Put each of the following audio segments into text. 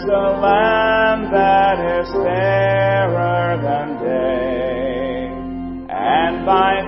There's a land that is fairer than day, and by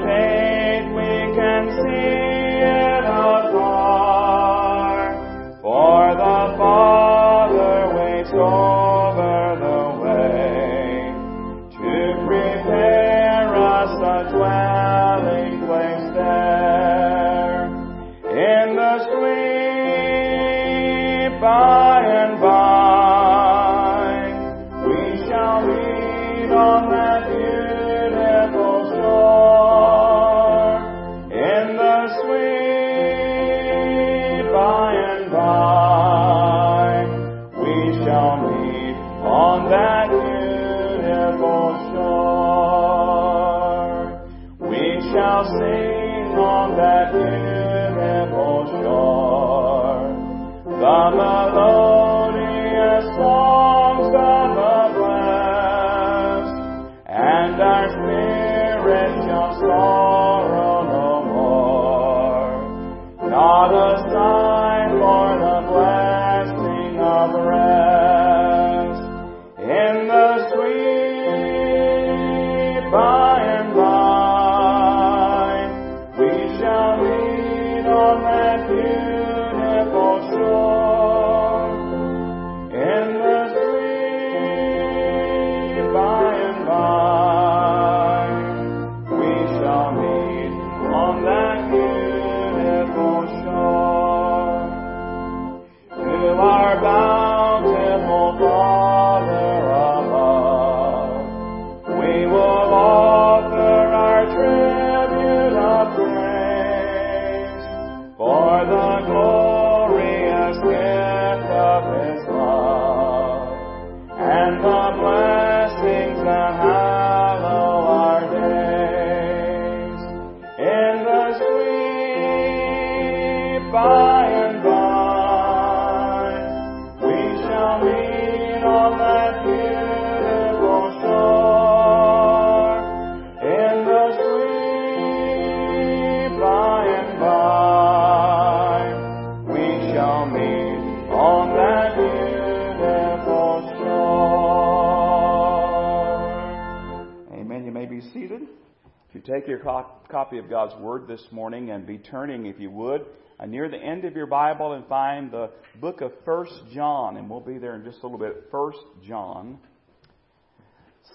of God's Word this morning and be turning, if you would, uh, near the end of your Bible and find the book of First John, and we'll be there in just a little bit. First John.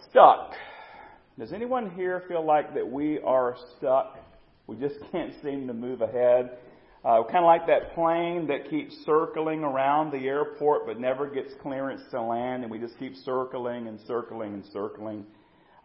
Stuck. Does anyone here feel like that we are stuck? We just can't seem to move ahead. Uh, kind of like that plane that keeps circling around the airport but never gets clearance to land, and we just keep circling and circling and circling.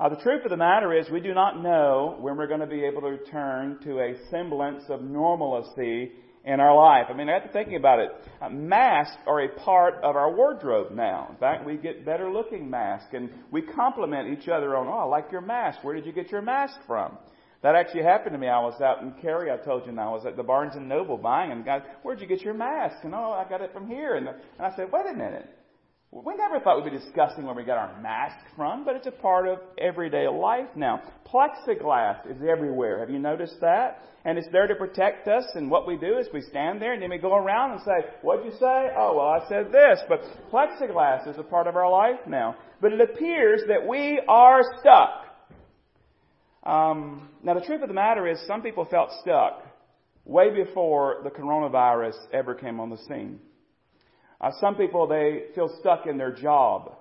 Uh, the truth of the matter is, we do not know when we're going to be able to return to a semblance of normalcy in our life. I mean, to thinking about it. Uh, masks are a part of our wardrobe now. In fact, we get better looking masks, and we compliment each other on, "Oh, I like your mask. Where did you get your mask from?" That actually happened to me. I was out in Cary, I told you, and I was at the Barnes and Noble buying, and guys, where'd you get your mask? And oh, I got it from here. And, and I said, wait a minute. We never thought we'd be discussing where we got our mask from, but it's a part of everyday life now. Plexiglass is everywhere. Have you noticed that? And it's there to protect us, and what we do is we stand there and then we go around and say, what'd you say? Oh, well, I said this. But plexiglass is a part of our life now. But it appears that we are stuck. Um, now, the truth of the matter is, some people felt stuck way before the coronavirus ever came on the scene. Uh, some people, they feel stuck in their job.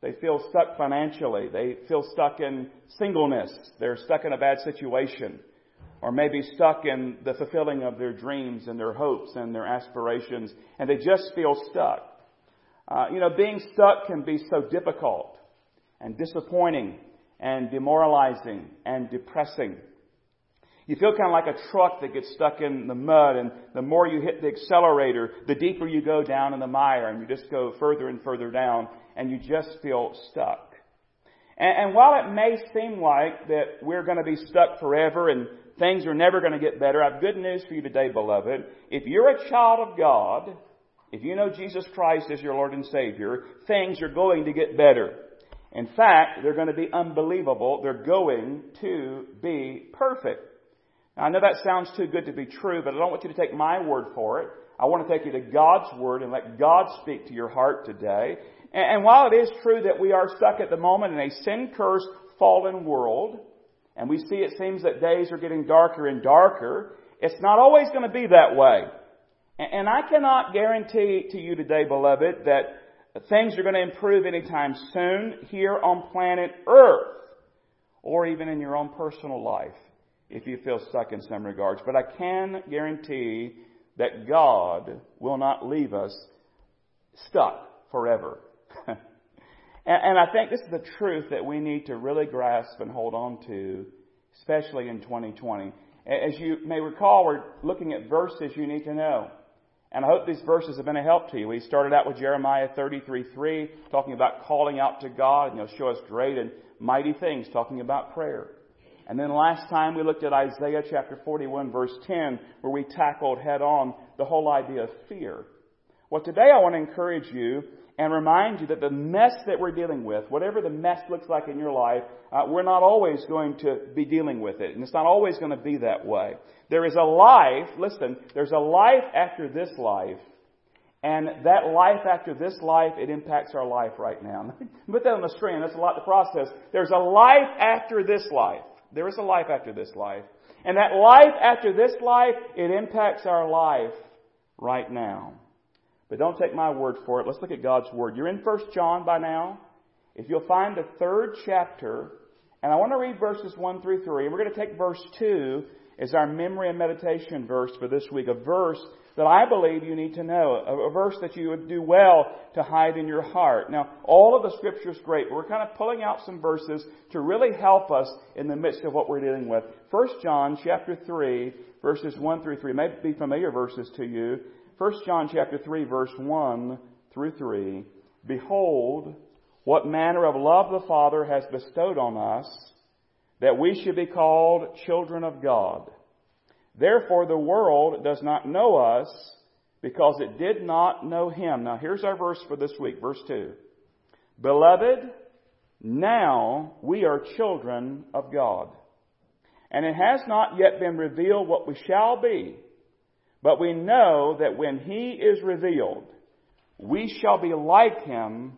They feel stuck financially. They feel stuck in singleness. They're stuck in a bad situation. Or maybe stuck in the fulfilling of their dreams and their hopes and their aspirations. And they just feel stuck. Uh, you know, being stuck can be so difficult and disappointing and demoralizing and depressing. You feel kind of like a truck that gets stuck in the mud, and the more you hit the accelerator, the deeper you go down in the mire, and you just go further and further down, and you just feel stuck. And, and while it may seem like that we're going to be stuck forever and things are never going to get better, I have good news for you today, beloved. If you're a child of God, if you know Jesus Christ as your Lord and Savior, things are going to get better. In fact, they're going to be unbelievable. They're going to be perfect. Now, I know that sounds too good to be true, but I don't want you to take my word for it. I want to take you to God's word and let God speak to your heart today. And, and while it is true that we are stuck at the moment in a sin-cursed, fallen world, and we see it seems that days are getting darker and darker, it's not always going to be that way. And, and I cannot guarantee to you today, beloved, that things are going to improve anytime soon here on planet Earth, or even in your own personal life if you feel stuck in some regards. But I can guarantee that God will not leave us stuck forever. and, and I think this is the truth that we need to really grasp and hold on to, especially in 2020. As you may recall, we're looking at verses you need to know. And I hope these verses have been a help to you. We started out with Jeremiah 33:3, talking about calling out to God, and He'll show us great and mighty things, talking about prayer. And then last time we looked at Isaiah chapter 41 verse 10 where we tackled head on the whole idea of fear. Well, today I want to encourage you and remind you that the mess that we're dealing with, whatever the mess looks like in your life, uh, we're not always going to be dealing with it. And it's not always going to be that way. There is a life, listen, there's a life after this life. And that life after this life, it impacts our life right now. Put that on the screen. That's a lot to process. There's a life after this life. There is a life after this life. And that life after this life, it impacts our life right now. But don't take my word for it. Let's look at God's word. You're in 1 John by now. If you'll find the third chapter, and I want to read verses 1 through 3, and we're going to take verse 2 as our memory and meditation verse for this week, a verse that I believe you need to know, a, verse that you would do well to hide in your heart. Now, all of the scripture is great, but we're kind of pulling out some verses to really help us in the midst of what we're dealing with. 1 John chapter 3, verses 1 through 3 may be familiar verses to you. 1 John chapter 3, verse 1 through 3. Behold, what manner of love the Father has bestowed on us, that we should be called children of God. Therefore, the world does not know us because it did not know him. Now, here's our verse for this week, verse 2. Beloved, now we are children of God. And it has not yet been revealed what we shall be, but we know that when he is revealed, we shall be like him,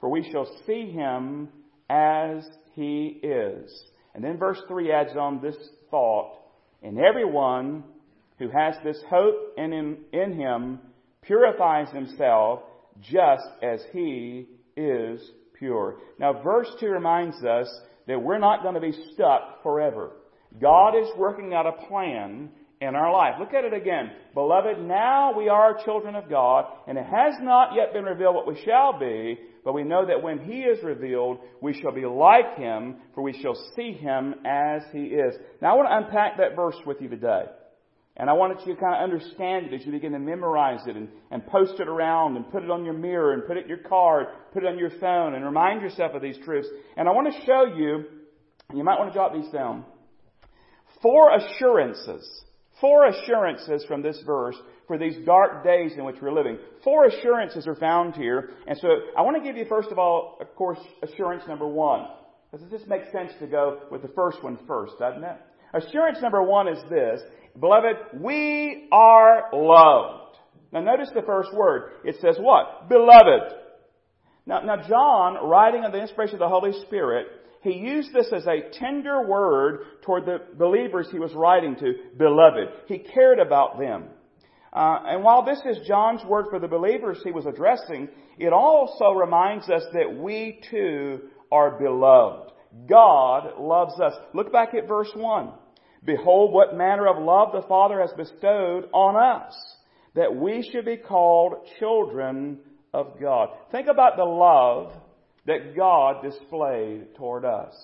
for we shall see him as he is. And then verse 3 adds on this thought and everyone who has this hope in him, in him purifies himself just as he is pure. Now, verse 2 reminds us that we're not going to be stuck forever. God is working out a plan in our life. Look at it again. Beloved, now we are children of God, and it has not yet been revealed what we shall be, but we know that when He is revealed, we shall be like Him, for we shall see Him as He is. Now I want to unpack that verse with you today. And I want you to kind of understand it as you begin to memorize it and, and post it around and put it on your mirror and put it in your card, put it on your phone and remind yourself of these truths. And I want to show you, you might want to jot these down, four assurances Four assurances from this verse for these dark days in which we're living. Four assurances are found here. And so I want to give you, first of all, of course, assurance number one. It just makes sense to go with the first one first, doesn't it? Assurance number one is this. Beloved, we are loved. Now notice the first word. It says what? Beloved. Now, now John, writing on the inspiration of the Holy Spirit, he used this as a tender word toward the believers he was writing to, beloved. He cared about them. Uh, and while this is John's word for the believers he was addressing, it also reminds us that we too are beloved. God loves us. Look back at verse 1. Behold what manner of love the Father has bestowed on us, that we should be called children of God. Think about the love that God displayed toward us.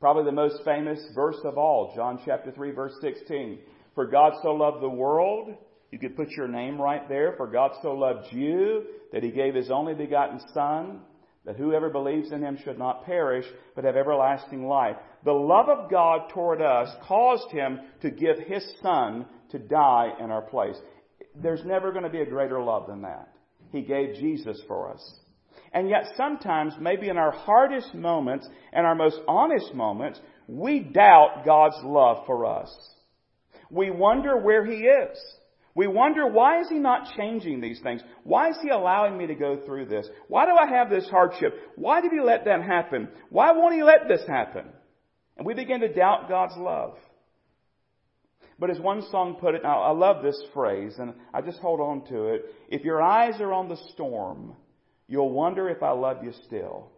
Probably the most famous verse of all, John chapter 3 verse 16. For God so loved the world, you could put your name right there, for God so loved you that he gave his only begotten son, that whoever believes in him should not perish, but have everlasting life. The love of God toward us caused him to give his son to die in our place. There's never going to be a greater love than that. He gave Jesus for us. And yet sometimes, maybe in our hardest moments and our most honest moments, we doubt God's love for us. We wonder where He is. We wonder, why is He not changing these things? Why is He allowing me to go through this? Why do I have this hardship? Why did He let that happen? Why won't He let this happen? And we begin to doubt God's love. But as one song put it, I love this phrase, and I just hold on to it. If your eyes are on the storm, you'll wonder if I love you still.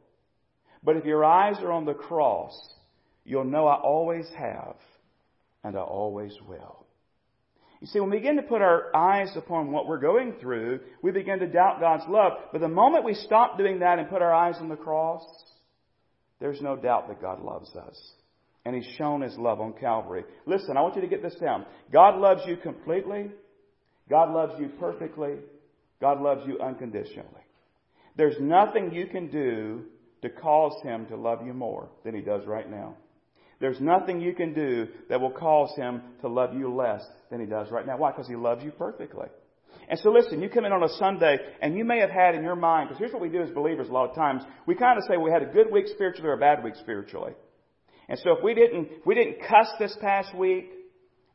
But if your eyes are on the cross, you'll know I always have, and I always will. You see, when we begin to put our eyes upon what we're going through, we begin to doubt God's love. But the moment we stop doing that and put our eyes on the cross, there's no doubt that God loves us and He's shown His love on Calvary. Listen, I want you to get this down. God loves you completely. God loves you perfectly. God loves you unconditionally. There's nothing you can do to cause Him to love you more than He does right now. There's nothing you can do that will cause Him to love you less than He does right now. Why? Because He loves you perfectly. And so listen, you come in on a Sunday and you may have had in your mind, because here's what we do as believers a lot of times. We kind of say we had a good week spiritually or a bad week spiritually. And so if we didn't, we didn't cuss this past week,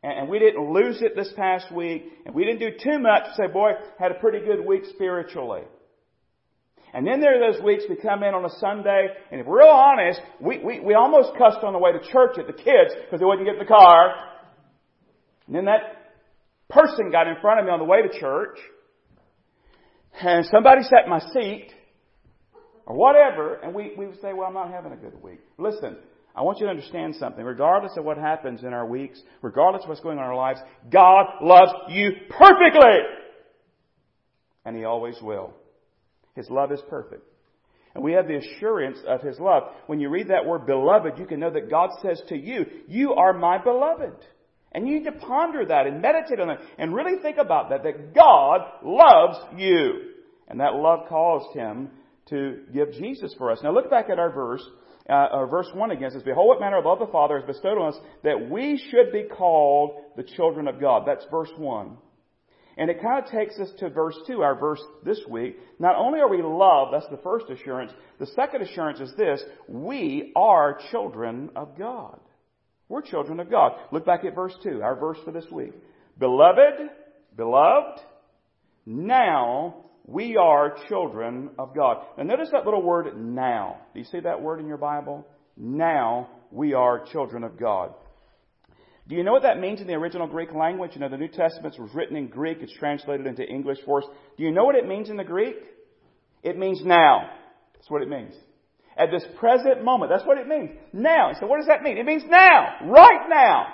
and we didn't lose it this past week, and we didn't do too much, say, boy, had a pretty good week spiritually. And then there are those weeks we come in on a Sunday, and if we're real honest, we, we, we almost cussed on the way to church at the kids because they wouldn't get in the car. And then that person got in front of me on the way to church, and somebody sat in my seat, or whatever, and we, we would say, well, I'm not having a good week. Listen, I want you to understand something. Regardless of what happens in our weeks, regardless of what's going on in our lives, God loves you perfectly. And He always will. His love is perfect. And we have the assurance of His love. When you read that word beloved, you can know that God says to you, you are my beloved. And you need to ponder that and meditate on that and really think about that, that God loves you. And that love caused Him to give Jesus for us. Now look back at our verse uh, uh, verse 1 again says, Behold what manner of love the Father has bestowed on us that we should be called the children of God. That's verse 1. And it kind of takes us to verse 2, our verse this week. Not only are we loved, that's the first assurance. The second assurance is this, we are children of God. We're children of God. Look back at verse 2, our verse for this week. Beloved, beloved, now we are children of God. Now notice that little word now. Do you see that word in your Bible? Now we are children of God. Do you know what that means in the original Greek language? You know, the New Testament was written in Greek. It's translated into English for us. Do you know what it means in the Greek? It means now. That's what it means. At this present moment. That's what it means. Now. So what does that mean? It means now. Right now.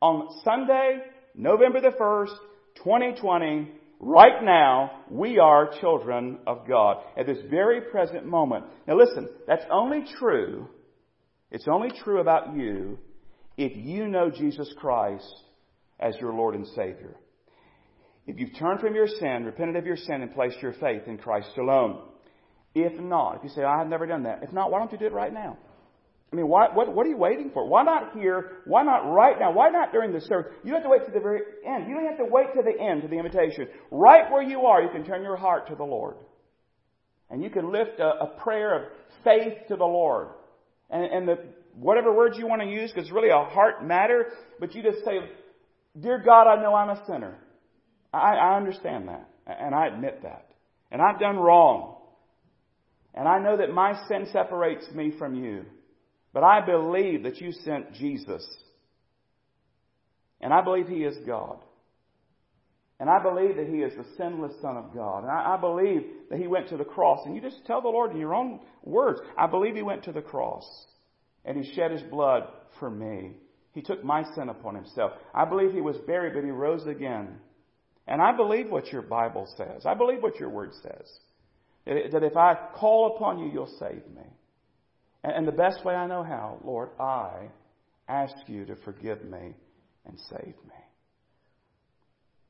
On Sunday, November the 1st, 2020, Right now, we are children of God at this very present moment. Now listen, that's only true, it's only true about you if you know Jesus Christ as your Lord and Savior. If you've turned from your sin, repented of your sin, and placed your faith in Christ alone. If not, if you say, I've never done that, if not, why don't you do it right now? I mean, why, what, what are you waiting for? Why not here? Why not right now? Why not during the service? You don't have to wait to the very end. You don't have to wait to the end, to the invitation. Right where you are, you can turn your heart to the Lord. And you can lift a, a prayer of faith to the Lord. And, and the, whatever words you want to use, because it's really a heart matter, but you just say, Dear God, I know I'm a sinner. I, I understand that. And I admit that. And I've done wrong. And I know that my sin separates me from you. But I believe that you sent Jesus. And I believe He is God. And I believe that He is the sinless Son of God. And I, I, believe that He went to the cross. And you just tell the Lord in your own words, I believe He went to the cross. And He shed His blood for me. He took my sin upon Himself. I believe He was buried, but He rose again. And I believe what your Bible says. I believe what your word says. That if I call upon you, you'll save me. And the best way I know how, Lord, I ask you to forgive me and save me.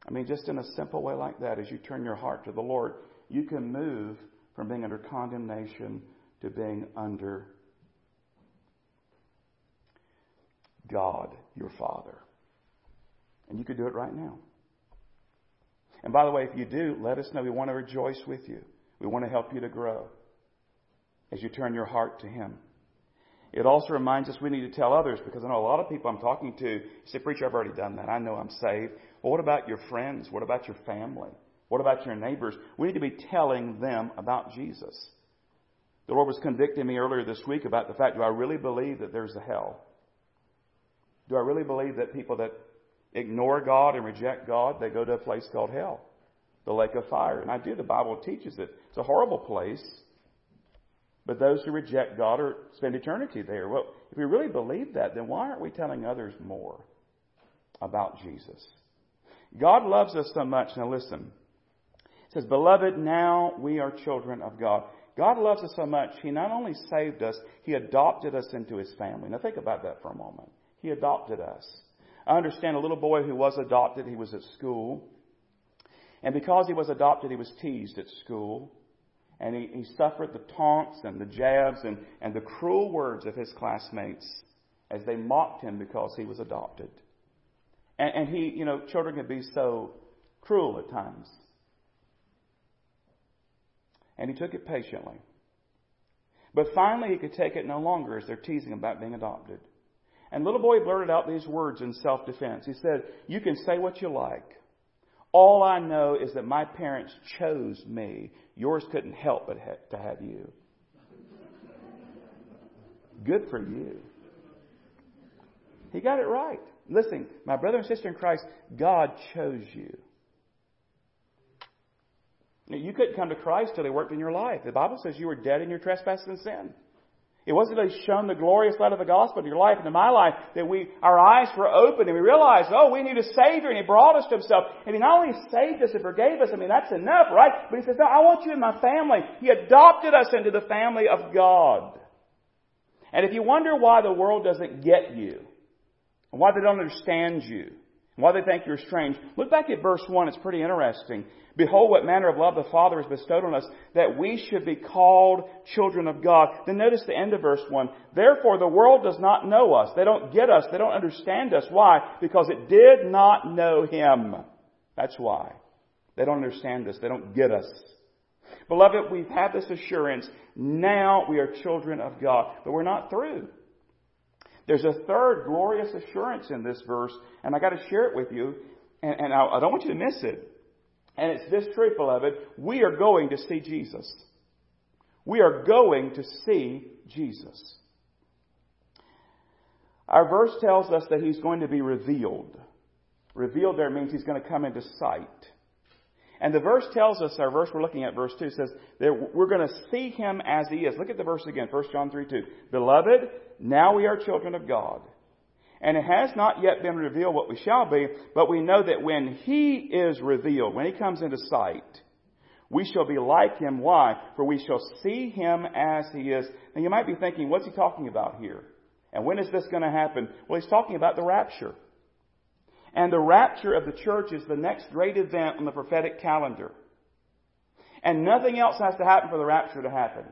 I mean, just in a simple way like that, as you turn your heart to the Lord, you can move from being under condemnation to being under God, your Father. And you could do it right now. And by the way, if you do, let us know. We want to rejoice with you. We want to help you to grow as you turn your heart to Him. it also reminds us we need to tell others because I know a lot of people I'm talking to say, Preacher, I've already done that. I know I'm saved. Well, what about your friends? What about your family? What about your neighbors? We need to be telling them about Jesus. The Lord was convicting me earlier this week about the fact do I really believe that there's a hell? Do I really believe that people that ignore God and reject God, they go to a place called hell, the lake of fire? And I do. The Bible teaches it. It's a horrible place. But those who reject God are spend eternity there. Well, if we really believe that, then why aren't we telling others more about Jesus? God loves us so much. Now listen. It says, Beloved, now we are children of God. God loves us so much, He not only saved us, He adopted us into His family. Now think about that for a moment. He adopted us. I understand a little boy who was adopted, he was at school. And because he was adopted, he was teased at school. And he, he suffered the taunts and the jabs and, and the cruel words of his classmates as they mocked him because he was adopted. And, and he, you know, children can be so cruel at times. And he took it patiently. But finally, he could take it no longer as they're teasing about being adopted. And little boy blurted out these words in self defense. He said, You can say what you like. All I know is that my parents chose me. Yours couldn't help but ha- to have you. Good for you. He got it right. Listen, my brother and sister in Christ, God chose you. You couldn't come to Christ till He worked in your life. The Bible says you were dead in your trespasses and sin. It wasn't that He shone the glorious light of the gospel in your life and in my life that we, our eyes were open and we realized, oh, we need a Savior and He brought us to Himself. And He not only saved us and forgave us, I mean, that's enough, right? But He says, no, I want you in my family. He adopted us into the family of God. And if you wonder why the world doesn't get you, and why they don't understand you, why they think you're strange, look back at verse 1. It's pretty interesting. Behold, what manner of love the Father has bestowed on us, that we should be called children of God. Then notice the end of verse 1. Therefore, the world does not know us. They don't get us. They don't understand us. Why? Because it did not know Him. That's why. They don't understand us. They don't get us. Beloved, we've had this assurance. Now we are children of God. But we're not through. There's a third glorious assurance in this verse, and I got to share it with you, and, and I, I don't want you to miss it. And it's this truth, beloved. We are going to see Jesus. We are going to see Jesus. Our verse tells us that he's going to be revealed. Revealed there means he's going to come into sight. And the verse tells us, our verse we're looking at, verse 2, says that we're going to see him as he is. Look at the verse again, 1 John 3 2. Beloved, now we are children of God. And it has not yet been revealed what we shall be, but we know that when He is revealed, when He comes into sight, we shall be like Him. Why? For we shall see Him as He is. Now you might be thinking, what's He talking about here? And when is this going to happen? Well, He's talking about the rapture. And the rapture of the church is the next great event on the prophetic calendar. And nothing else has to happen for the rapture to happen.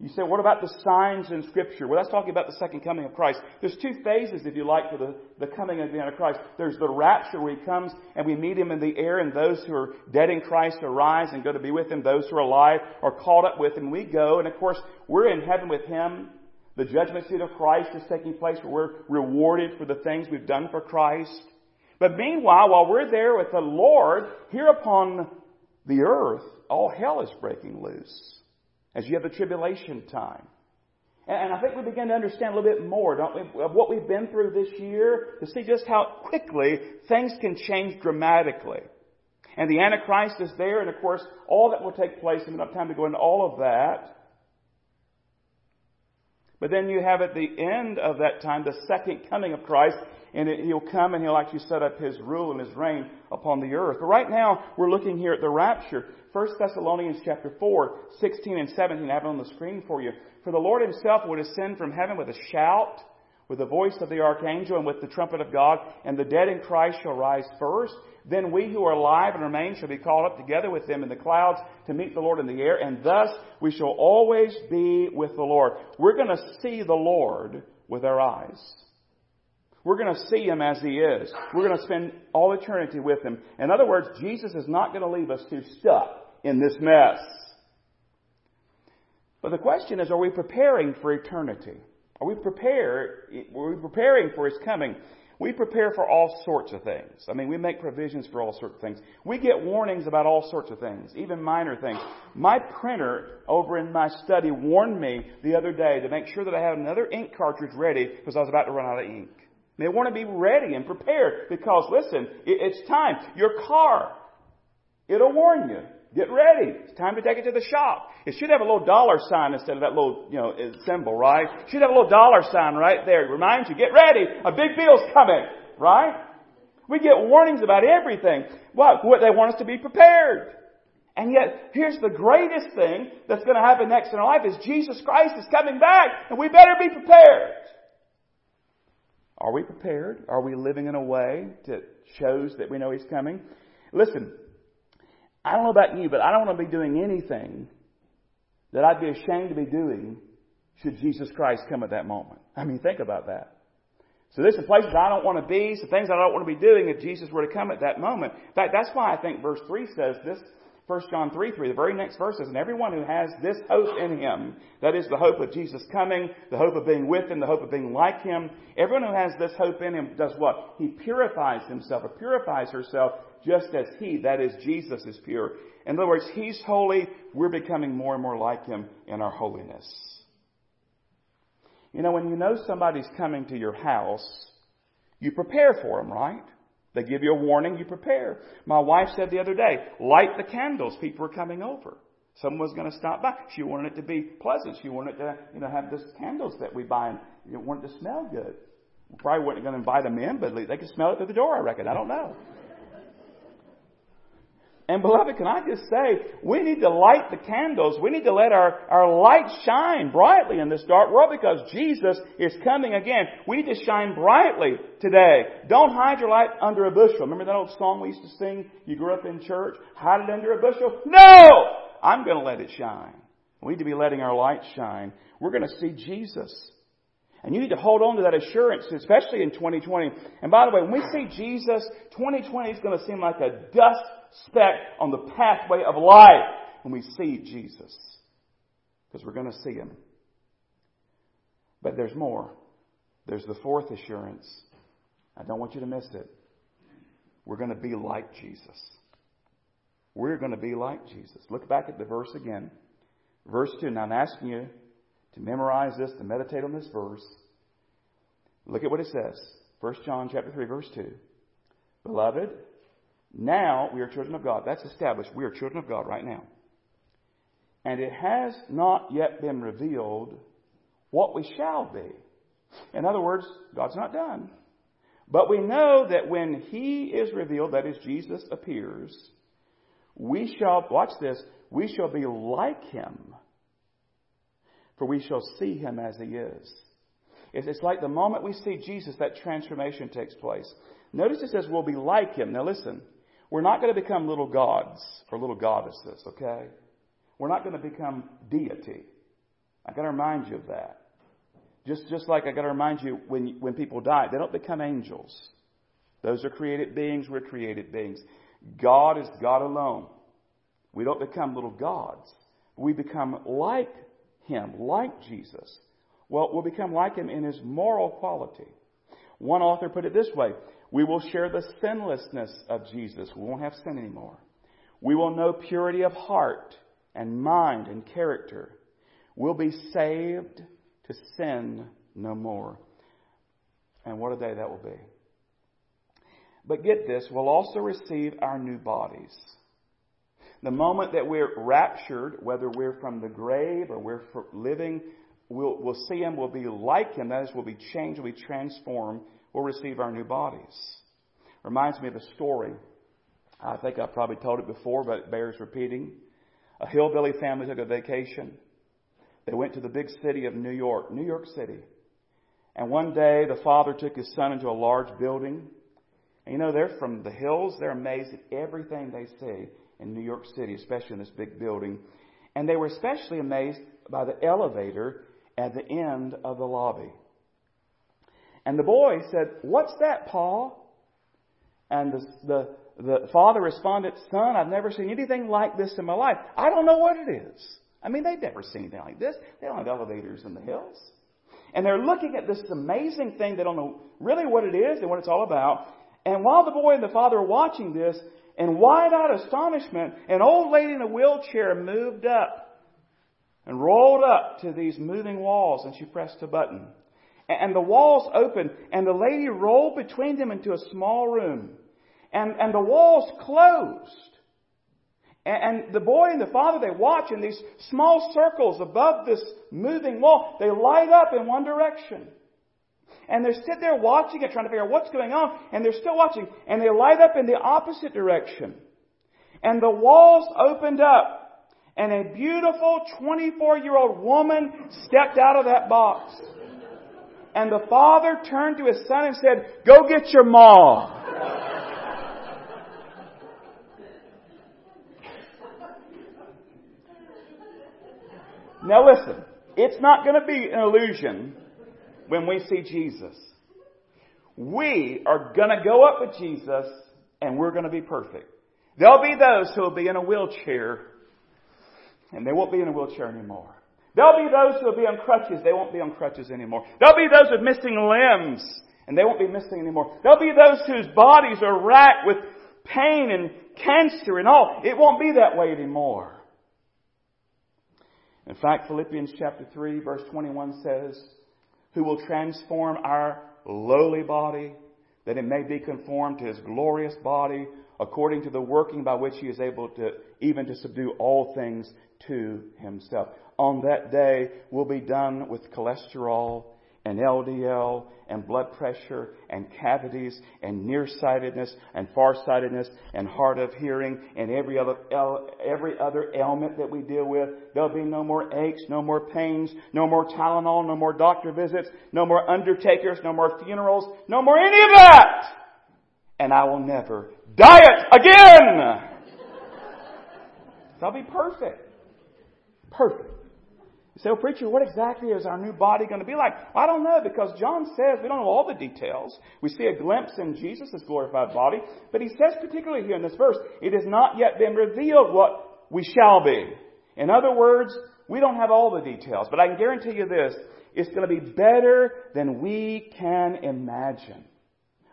You say, what about the signs in Scripture? Well, that's talking about the second coming of Christ. There's two phases, if you like, for the, the coming of the Christ. There's the rapture where He comes and we meet Him in the air and those who are dead in Christ arise and go to be with Him. Those who are alive are called up with Him. We go and of course we're in heaven with Him. The judgment seat of Christ is taking place where we're rewarded for the things we've done for Christ. But meanwhile, while we're there with the Lord, here upon the earth, all hell is breaking loose as you have the tribulation time. And I think we begin to understand a little bit more, don't we, of what we've been through this year to see just how quickly things can change dramatically. And the Antichrist is there, and of course, all that will take place, and have time to go into all of that. But then you have at the end of that time the second coming of Christ, and it, he'll come and he'll actually set up his rule and his reign upon the earth. But right now, we're looking here at the rapture. 1 Thessalonians chapter 4, 16 and 17. I have it on the screen for you. For the Lord himself will descend from heaven with a shout, with the voice of the archangel, and with the trumpet of God, and the dead in Christ shall rise first. Then we who are alive and remain shall be called up together with them in the clouds to meet the Lord in the air, and thus we shall always be with the Lord. We're going to see the Lord with our eyes. We're going to see Him as He is. We're going to spend all eternity with Him. In other words, Jesus is not going to leave us too stuck in this mess. But the question is, are we preparing for eternity? Are we prepared? Are we preparing for His coming? We prepare for all sorts of things. I mean, we make provisions for all sorts of things. We get warnings about all sorts of things, even minor things. My printer over in my study warned me the other day to make sure that I had another ink cartridge ready because I was about to run out of ink. They want to be ready and prepared because, listen, it's time. Your car, it'll warn you. Get ready. It's time to take it to the shop. It should have a little dollar sign instead of that little, you know, uh, symbol, right? It should have a little dollar sign right there. It reminds you, get ready. A big deal's coming, right? We get warnings about everything. What? What they want us to be prepared. And yet, here's the greatest thing that's going to happen next in our life is Jesus Christ is coming back, and we better be prepared. Are we prepared? Are we living in a way that shows that we know He's coming? Listen, I don't know about you, but I don't want to be doing anything that I'd be ashamed to be doing should Jesus Christ come at that moment. I mean, think about that. So there's some places I don't want to be, some things I don't want to be doing if Jesus were to come at that moment. In fact, that's why I think verse 3 says this, 1 John 3, 3, the very next verse says, And everyone who has this hope in him, that is the hope of Jesus coming, the hope of being with him, the hope of being like him, everyone who has this hope in him does what? He purifies himself or purifies herself just as He, that is Jesus, is pure. In other words, He's holy, we're becoming more and more like Him in our holiness. You know, when you know somebody's coming to your house, you prepare for them, right? They give you a warning, you prepare. My wife said the other day, light the candles, people are coming over. Someone was going to stop by. She wanted it to be pleasant. She wanted to, you know, have these candles that we buy and you know, wanted to smell good. Probably weren't going to invite them in, but they could smell it through the door, I reckon. I don't know. And beloved, can I just say, we need to light the candles. We need to let our, our light shine brightly in this dark world because Jesus is coming again. We need to shine brightly today. Don't hide your light under a bushel. Remember that old song we used to sing? You grew up in church? Hide it under a bushel? No! I'm to let it shine. We need to be letting our light shine. We're to see Jesus. And you need to hold on to that assurance, especially in 2020. And by the way, when we see Jesus, 2020 is going to seem like a dust speck on the pathway of life when we see Jesus. Because we're going to see Him. But there's more. There's the fourth assurance. I don't want you to miss it. We're going to be like Jesus. We're going to be like Jesus. Look back at the verse again. Verse 2. Now I'm asking you to memorize this, to meditate on this verse. Look at what it says. 1 John chapter 3, verse 2. Beloved, now we are children of God. That's established. We are children of God right now. And it has not yet been revealed what we shall be. In other words, God's not done. But we know that when He is revealed, that is, Jesus appears, we shall, watch this, we shall be like Him, for we shall see Him as He is. It's like the moment we see Jesus, that transformation takes place. Notice it says we'll be like Him. Now listen, we're not going to become little gods or little goddesses, okay? We're not going to become deity. I got to remind you of that. Just, just like I got to remind you when, when people die, they don't become angels. Those are created beings, we're created beings. God is God alone. We don't become little gods. We become like Him, like Jesus. Well, we'll become like Him in His moral quality. One author put it this way we will share the sinlessness of Jesus. We won't have sin anymore. We will know purity of heart and mind and character. We'll be saved to sin no more. And what a day that will be. But get this, we'll also receive our new bodies. The moment that we're raptured, whether we're from the grave or we're living, we'll, we'll see Him, we'll be like Him. That is, we'll be changed, we'll be transformed we'll receive our new bodies. Reminds me of a story. I think I've probably told it before, but it bears repeating. A hillbilly family took a vacation. They went to the big city of New York, New York City. And one day the father took his son into a large building. And you know, they're from the hills. They're amazed at everything they see in New York City, especially in this big building. And they were especially amazed by the elevator at the end of the lobby. And the boy said, What's that, Paul? And the, the, the father responded, Son, I've never seen anything like this in my life. I don't know what it is. I mean, they've never seen anything like this. They don't have elevators in the hills. And they're looking at this amazing thing. They don't know really what it is and what it's all about. And while the boy and the father are watching this, in wide-eyed astonishment, an old lady in a wheelchair moved up and rolled up to these moving walls, and she pressed a button. And the walls opened, and the lady rolled between them into a small room. And, and the walls closed. And, and the boy and the father, they watch in these small circles above this moving wall. They light up in one direction. And they sit there watching it, trying to figure out what's going on, and they're still watching, and they light up in the opposite direction. And the walls opened up, and a beautiful 24 year old woman stepped out of that box. And the father turned to his son and said, Go get your ma. now listen, it's not going to be an illusion when we see Jesus. We are going to go up with Jesus and we're going to be perfect. There'll be those who will be in a wheelchair and they won't be in a wheelchair anymore. There'll be those who will be on crutches. They won't be on crutches anymore. There'll be those with missing limbs, and they won't be missing anymore. There'll be those whose bodies are racked with pain and cancer and all. It won't be that way anymore. In fact, Philippians chapter 3 verse 21 says, who will transform our lowly body that it may be conformed to his glorious body according to the working by which he is able to even to subdue all things to himself. On that day will be done with cholesterol and LDL and blood pressure and cavities and nearsightedness and farsightedness and hard of hearing and every other every other ailment that we deal with. There'll be no more aches, no more pains, no more Tylenol, no more doctor visits, no more undertakers, no more funerals, no more any of that. And I will never diet again. I'll be perfect. Perfect. You say, well, preacher, what exactly is our new body going to be like? I don't know because John says we don't know all the details. We see a glimpse in Jesus' glorified body, but he says particularly here in this verse, it has not yet been revealed what we shall be. In other words, we don't have all the details, but I can guarantee you this, it's going to be better than we can imagine.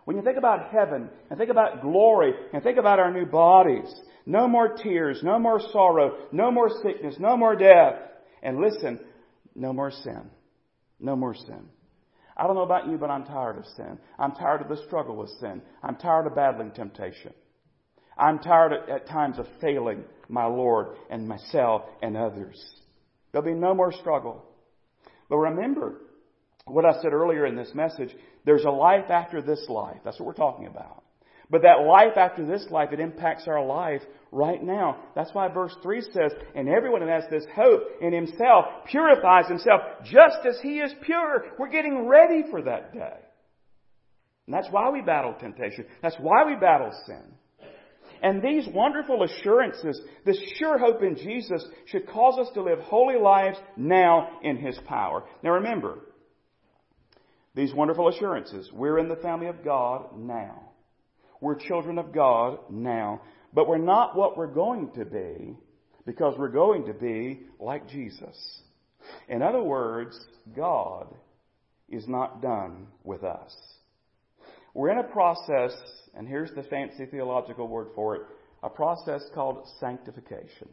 When you think about heaven and think about glory and think about our new bodies, no more tears, no more sorrow, no more sickness, no more death. And listen, no more sin. No more sin. I don't know about you, but I'm tired of sin. I'm tired of the struggle with sin. I'm tired of battling temptation. I'm tired at times of failing my Lord and myself and others. There'll be no more struggle. But remember what I said earlier in this message. There's a life after this life. That's what we're talking about. But that life after this life, it impacts our life right now. That's why verse 3 says, And everyone who has this hope in himself purifies himself just as he is pure. We're getting ready for that day. And that's why we battle temptation. That's why we battle sin. And these wonderful assurances, this sure hope in Jesus, should cause us to live holy lives now in His power. Now remember, these wonderful assurances, we're in the family of God now. We're children of God now. But we're not what we're going to be because we're going to be like Jesus. In other words, God is not done with us. We're in a process, and here's the fancy theological word for it, a process called sanctification.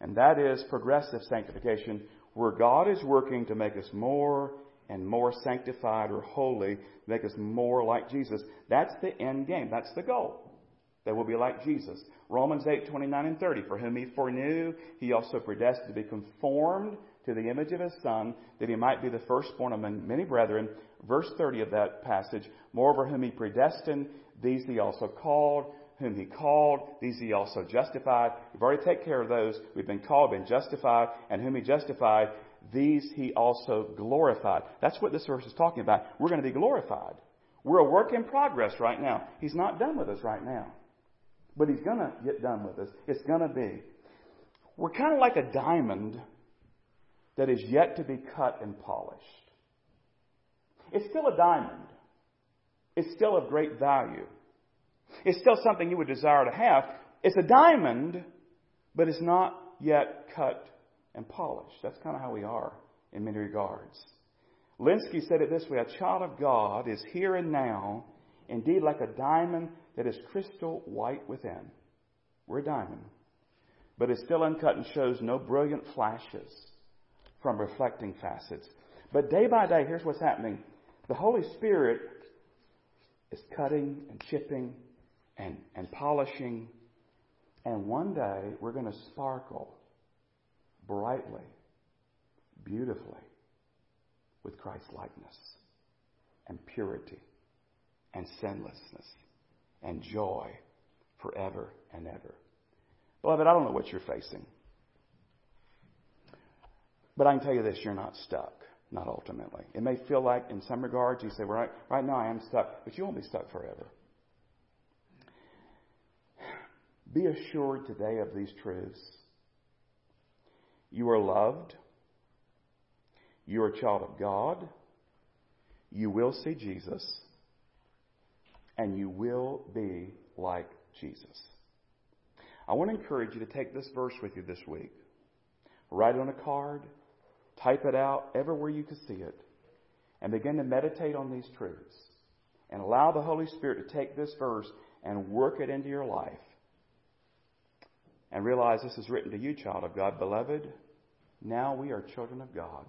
And that is progressive sanctification, where God is working to make us more and more sanctified or holy, make us more like Jesus. That's the end game. That's the goal. That we'll be like Jesus. Romans 8, 29 and 30. For whom he foreknew, he also predestined to be conformed to the image of his Son, that he might be the firstborn among many brethren. Verse 30 of that passage. Moreover, whom he predestined, these he also called. Whom he called, these he also justified. We've already taken care of those. We've been called, been justified, and whom he justified, these he also glorified. That's what this verse is talking about. We're going to be glorified. We're a work in progress right now. He's not done with us right now. But he's going to get done with us. It's going to be. We're kind of like a diamond that is yet to be cut and polished. It's still a diamond. It's still of great value. It's still something you would desire to have. It's a diamond, but it's not yet cut and polished. That's kind of how we are in many regards. Lenski said it this way A child of God is here and now, indeed like a diamond that is crystal white within. We're a diamond, but is still uncut and shows no brilliant flashes from reflecting facets. But day by day, here's what's happening the Holy Spirit is cutting and chipping and, and polishing, and one day we're going to sparkle brightly, beautifully with Christ's likeness and purity and sinlessness and joy forever and ever. Beloved, I don't know what you're facing. But I can tell you this you're not stuck, not ultimately. It may feel like, in some regards, you say, well, right, right now I am stuck, but you won't be stuck forever. Be assured today of these truths. You are loved. You are a child of God. You will see Jesus. And you will be like Jesus. I want to encourage you to take this verse with you this week. Write it on a card. Type it out everywhere you can see it. And begin to meditate on these truths. And allow the Holy Spirit to take this verse and work it into your life. And realize this is written to you, child of God. Beloved, now we are children of God.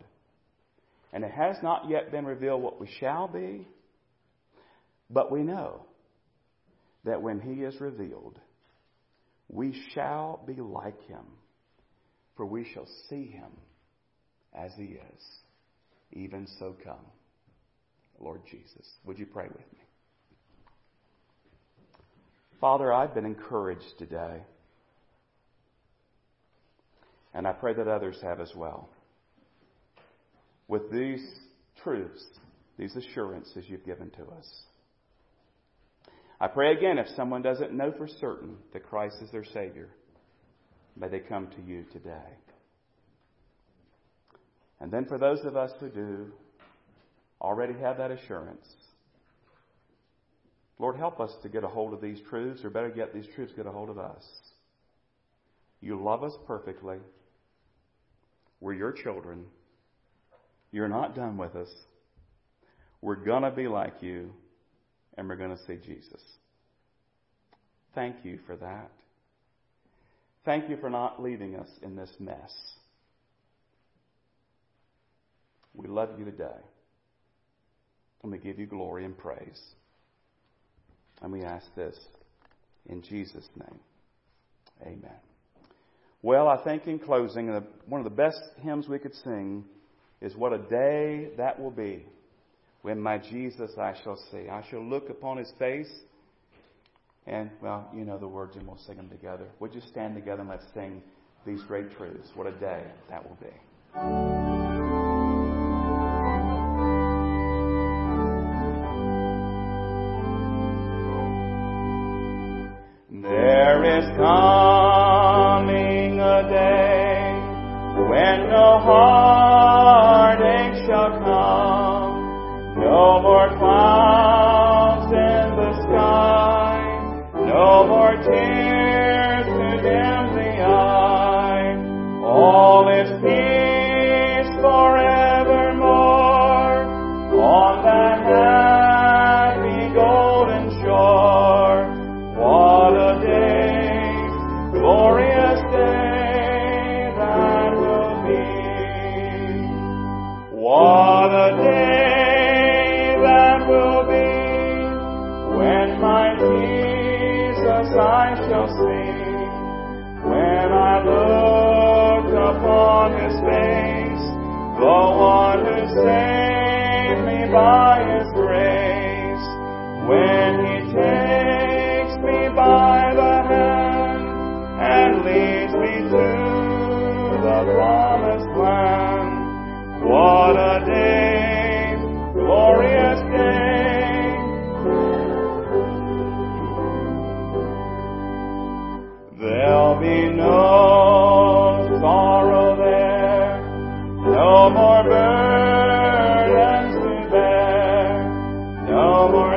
And it has not yet been revealed what we shall be, but we know that when He is revealed, we shall be like Him, for we shall see Him as He is. Even so come, Lord Jesus. Would you pray with me? Father, I've been encouraged today. And I pray that others have as well with these truths, these assurances you've given to us. I pray again if someone doesn't know for certain that Christ is their Savior, may they come to you today. And then for those of us who do already have that assurance, Lord, help us to get a hold of these truths, or better yet, these truths get a hold of us. You love us perfectly. We're your children. You're not done with us. We're going to be like you, and we're going to see Jesus. Thank you for that. Thank you for not leaving us in this mess. We love you today. And we give you glory and praise. And we ask this in Jesus' name. Amen. Well, I think in closing, one of the best hymns we could sing is what a day that will be when my Jesus I shall see. I shall look upon his face. And, well, you know the words, and we'll sing them together. Would you stand together and let's sing these great truths? What a day that will be. More burdens to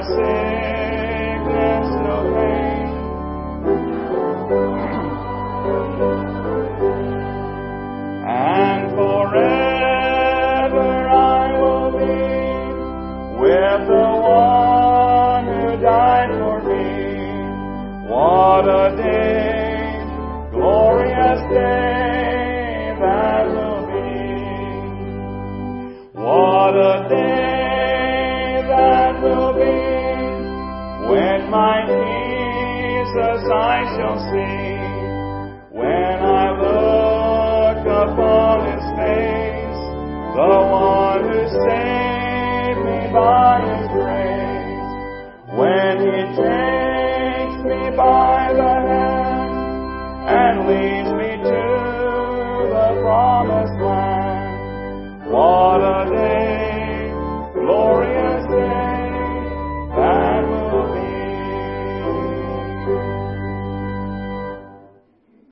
bear,